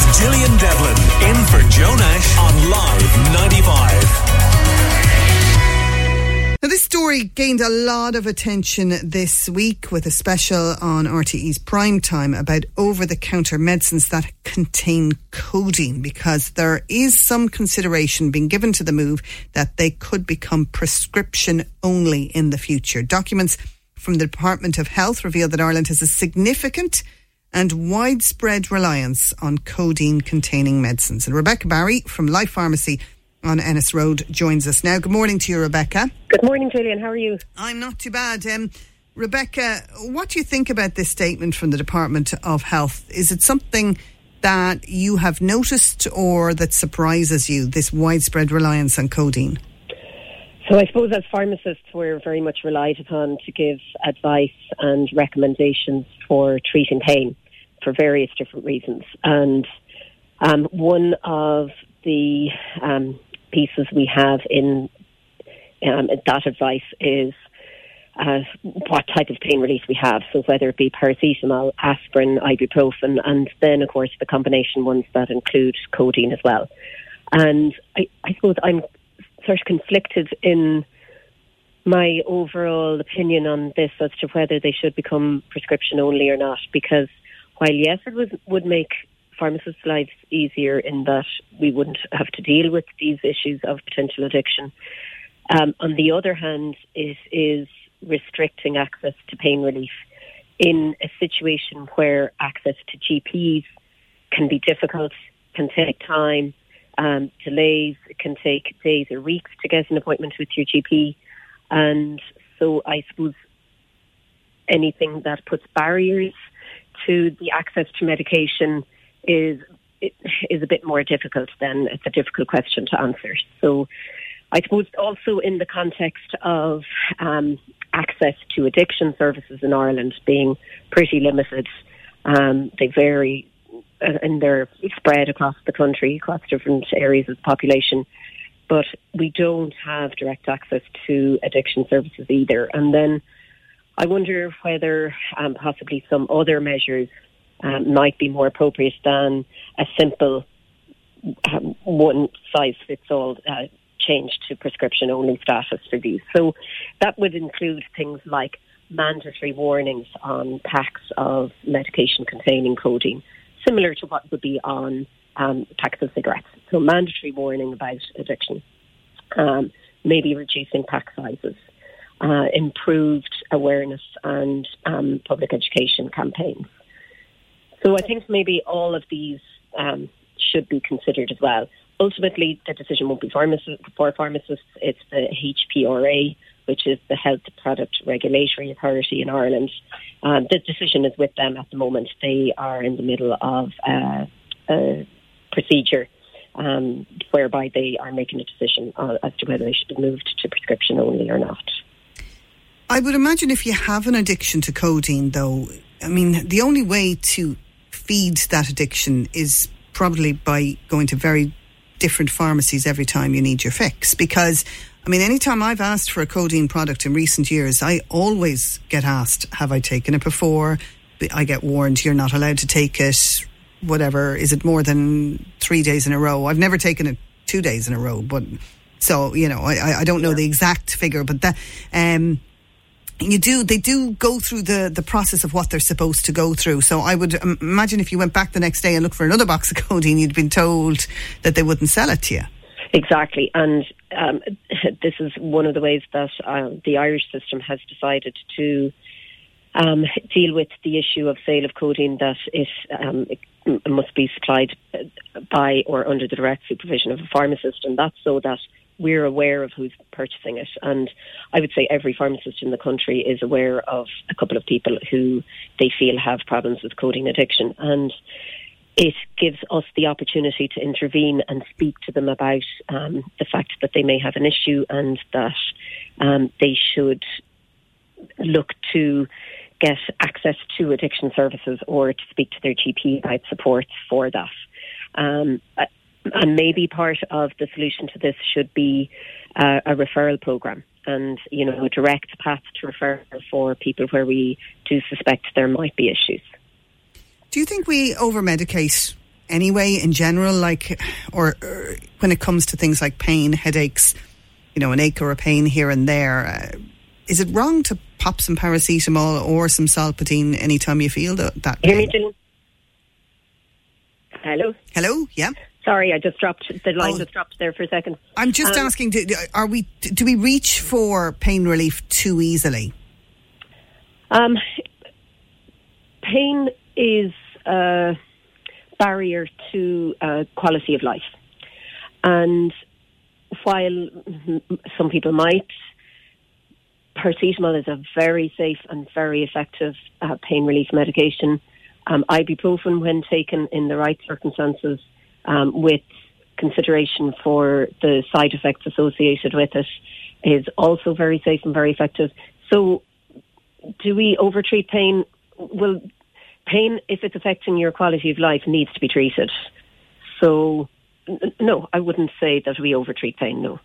with Gillian Devlin in for Joe Nash on Live 95. Now, this story gained a lot of attention this week with a special on RTE's prime time about over the counter medicines that contain codeine because there is some consideration being given to the move that they could become prescription only in the future. Documents from the Department of Health reveal that Ireland has a significant and widespread reliance on codeine containing medicines. And Rebecca Barry from Life Pharmacy on Ennis Road joins us now. Good morning to you, Rebecca. Good morning, Julian. How are you? I'm not too bad. Um, Rebecca, what do you think about this statement from the Department of Health? Is it something that you have noticed or that surprises you, this widespread reliance on codeine? So I suppose as pharmacists, we're very much relied upon to give advice and recommendations for treating pain for various different reasons. And um, one of the um, pieces we have in um, that advice is uh, what type of pain relief we have. So whether it be paracetamol, aspirin, ibuprofen, and then of course the combination ones that include codeine as well. And I, I suppose I'm sort of conflicted in my overall opinion on this as to whether they should become prescription only or not. Because while yes, it would make pharmacists' lives easier in that we wouldn't have to deal with these issues of potential addiction. Um, on the other hand, it is restricting access to pain relief in a situation where access to GPs can be difficult, can take time, um, delays. Can take days or weeks to get an appointment with your GP. And so I suppose anything that puts barriers to the access to medication is is a bit more difficult than it's a difficult question to answer. So I suppose also in the context of um, access to addiction services in Ireland being pretty limited, um, they vary and they're spread across the country, across different areas of the population. But we don't have direct access to addiction services either. And then I wonder whether um, possibly some other measures um, might be more appropriate than a simple um, one size fits all uh, change to prescription only status for these. So that would include things like mandatory warnings on packs of medication containing codeine similar to what would be on um, packs of cigarettes. So mandatory warning about addiction, um, maybe reducing pack sizes, uh, improved awareness and um, public education campaigns. So I think maybe all of these um, should be considered as well. Ultimately, the decision won't be pharmacists, for pharmacists. It's the HPRA which is the Health Product Regulatory Authority in Ireland. Um, the decision is with them at the moment. They are in the middle of uh, a procedure um, whereby they are making a decision as to whether they should be moved to prescription only or not. I would imagine if you have an addiction to codeine, though, I mean, the only way to feed that addiction is probably by going to very different pharmacies every time you need your fix because I mean, anytime I've asked for a codeine product in recent years, I always get asked, have I taken it before? I get warned you're not allowed to take it, whatever. Is it more than three days in a row? I've never taken it two days in a row, but so, you know, I, I don't know the exact figure, but that, um, you do they do go through the the process of what they're supposed to go through. So i would imagine if you went back the next day and looked for another box of codeine you'd been told that they wouldn't sell it to you. Exactly, and um, this is one of the ways that uh, the Irish system has decided to um, deal with the issue of sale of codeine that it, um, it must be supplied by or under the direct supervision of a pharmacist, and that's so that we're aware of who's purchasing it. And I would say every pharmacist in the country is aware of a couple of people who they feel have problems with codeine addiction. And it gives us the opportunity to intervene and speak to them about um, the fact that they may have an issue and that um, they should look to get access to addiction services or to speak to their GP about support for that. Um, and maybe part of the solution to this should be uh, a referral program and you know a direct path to referral for people where we do suspect there might be issues. Do you think we over medicate anyway in general, like, or, or when it comes to things like pain, headaches, you know, an ache or a pain here and there? Uh, is it wrong to pop some paracetamol or some Solpadeine anytime you feel that? that Hear me, Jill? Hello. Hello. Yeah. Sorry, I just dropped the line. Oh. Just dropped there for a second. I'm just Um, asking: do, Are we? Do we reach for pain relief too easily? Um, pain is a barrier to uh, quality of life. And while some people might, paracetamol is a very safe and very effective uh, pain relief medication. Um, ibuprofen, when taken in the right circumstances, um, with consideration for the side effects associated with it, is also very safe and very effective. So do we overtreat pain? Well, pain, if it's affecting your quality of life, needs to be treated. So, n- no, I wouldn't say that we overtreat pain, no.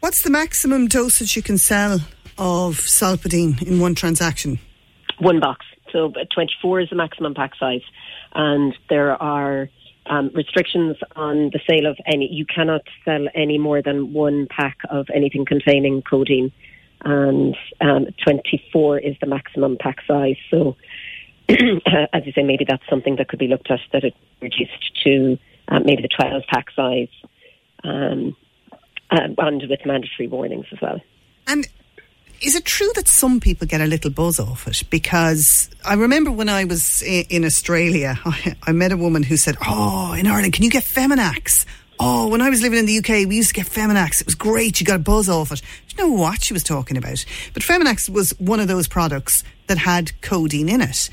What's the maximum dosage you can sell of Solpadeine in one transaction? One box. So, uh, 24 is the maximum pack size. And there are um, restrictions on the sale of any, you cannot sell any more than one pack of anything containing codeine. And um, 24 is the maximum pack size. So, as you say, maybe that's something that could be looked at that it reduced to um, maybe the 12 pack size, um, uh, and with mandatory warnings as well. And is it true that some people get a little buzz off it? Because I remember when I was i- in Australia, I, I met a woman who said, "Oh, in Ireland, can you get Feminax?" Oh, when I was living in the UK, we used to get Feminax. It was great. You got a buzz off it. Do you know what she was talking about? But Feminax was one of those products that had codeine in it.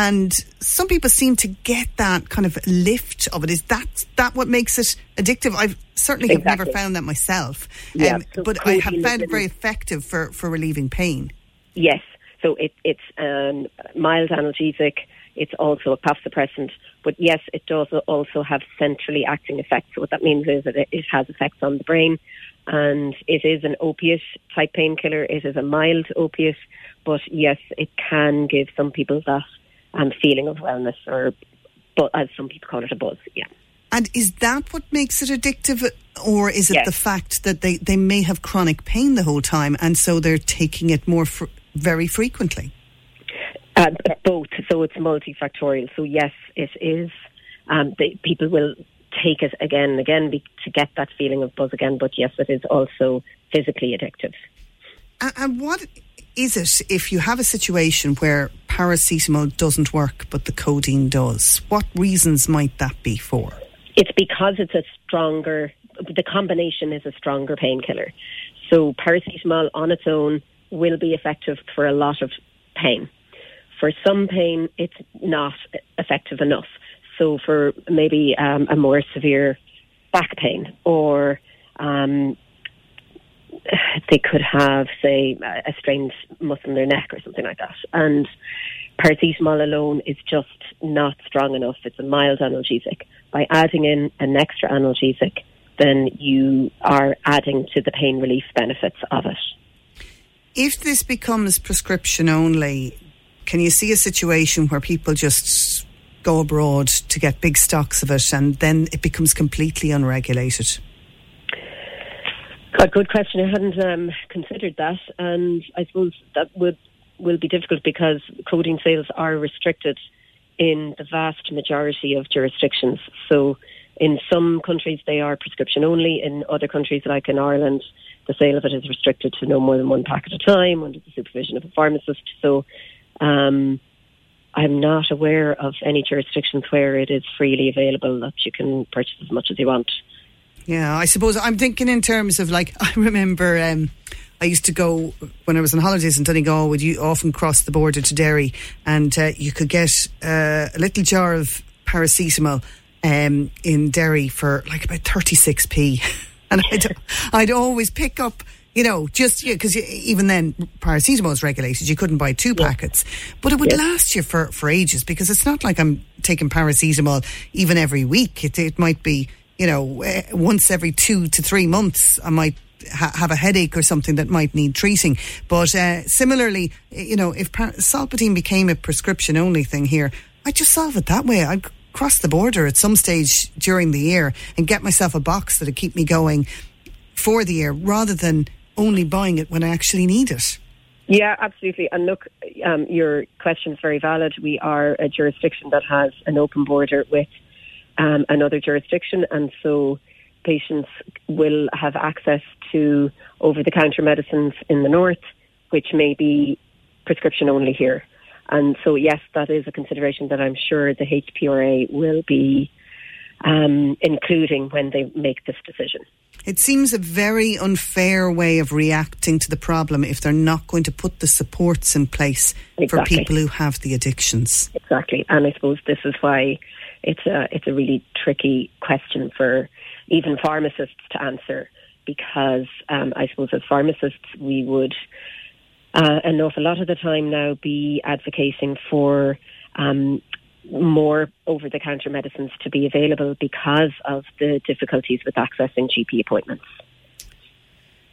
And some people seem to get that kind of lift of it. Is that that what makes it addictive? I've certainly have never found that myself. Yeah, Um, so but I have found it very effective for, for relieving pain. Yes. So it, it's um, mild analgesic. It's also a cough suppressant. But yes, it does also have centrally acting effects. So what that means is that it, it has effects on the brain. And it is an opiate type painkiller. It is a mild opiate. But yes, it can give some people that um, feeling of wellness or, but as some people call it, a buzz. Yeah. And is that what makes it addictive, or is it Yes. the fact that they, they may have chronic pain the whole time, and so they're taking it more fr- very frequently? Uh, both. So it's multifactorial. So yes, it is. Um, the, people will take it again and again be, to get that feeling of buzz again. But yes, it is also physically addictive. And, and what is it if you have a situation where paracetamol doesn't work but the codeine does? What reasons might that be for? It's because it's a stronger. The combination is a stronger painkiller. So paracetamol on its own will be effective for a lot of pain. For some pain, it's not effective enough. So for maybe um, a more severe back pain or um, they could have, say, a strained muscle in their neck or something like that. And paracetamol alone is just not strong enough. It's a mild analgesic. By adding in an extra analgesic, then you are adding to the pain relief benefits of it. If this becomes prescription only, can you see a situation where people just go abroad to get big stocks of it and then it becomes completely unregulated? God, good question. I hadn't um, considered that, and I suppose that would will be difficult because codeine sales are restricted in the vast majority of jurisdictions. So, in some countries they are prescription only. In other countries, like in Ireland, the sale of it is restricted to no more than one pack at a time under the supervision of a pharmacist. So, um, I'm not aware of any jurisdictions where it is freely available that you can purchase as much as you want. Yeah, I suppose I'm thinking in terms of like I remember um, I used to go when I was on holidays in Donegal. Would you often cross the border to Derry, and uh, you could get uh, a little jar of paracetamol um, in Derry for like about thirty six p, and I'd, I'd always pick up. You know, just because even then paracetamol is regulated, you couldn't buy two packets, but it would Yes. last you for, for ages because it's not like I'm taking paracetamol even every week. It, it might be, you know, uh, once every two to three months, I might ha- have a headache or something that might need treating. But uh, similarly, you know, if par- became a prescription only thing here, I'd just solve it that way. I'd cross the border at some stage during the year and get myself a box that'll keep me going for the year rather than only buying it when I actually need it. Yeah, absolutely. And look, um, your question is very valid. We are a jurisdiction that has an open border with um, another jurisdiction, and so patients will have access to over the counter medicines in the north, which may be prescription only here. And so, yes, that is a consideration that I'm sure the HPRA will be um, including when they make this decision. It seems a very unfair way of reacting to the problem if they're not going to put the supports in place exactly. for people who have the addictions. Exactly, and I suppose this is why it's a it's a really tricky question for even pharmacists to answer because um, I suppose as pharmacists we would uh, an awful lot of the time now be advocating for um, more over the counter medicines to be available because of the difficulties with accessing GP appointments.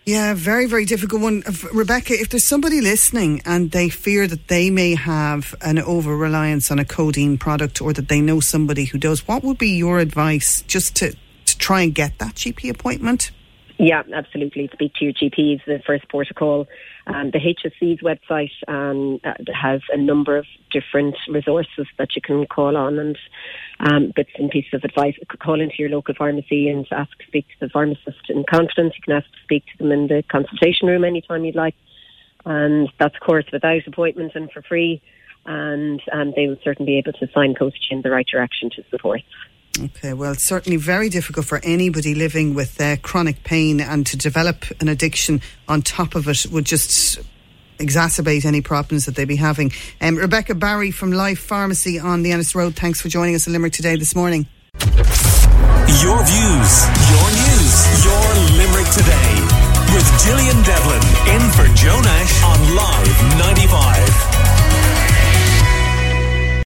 Yeah, very, very difficult one. Rebecca, if there's somebody listening and they fear that they may have an over reliance on a codeine product or that they know somebody who does, what would be your advice just to, to try and get that GP appointment? Yeah, absolutely. Speak to your GP is the first protocol. Um, the HSE's website um, uh, has a number of different resources that you can call on and um, bits and pieces of advice. Call into your local pharmacy and ask to speak to the pharmacist in confidence. You can ask to speak to them in the consultation room anytime you'd like. And that's, of course, without appointment and for free. And um, they will certainly be able to signpost you in the right direction to support. Okay, well, it's certainly very difficult for anybody living with uh, chronic pain, and to develop an addiction on top of it would just exacerbate any problems that they'd be having. Um, Rebecca Barry from Life Pharmacy on the Ennis Road, thanks for joining us in Limerick today this morning. Your views, your news, your Limerick today with Gillian Devlin in for Joe Nash on Live 95.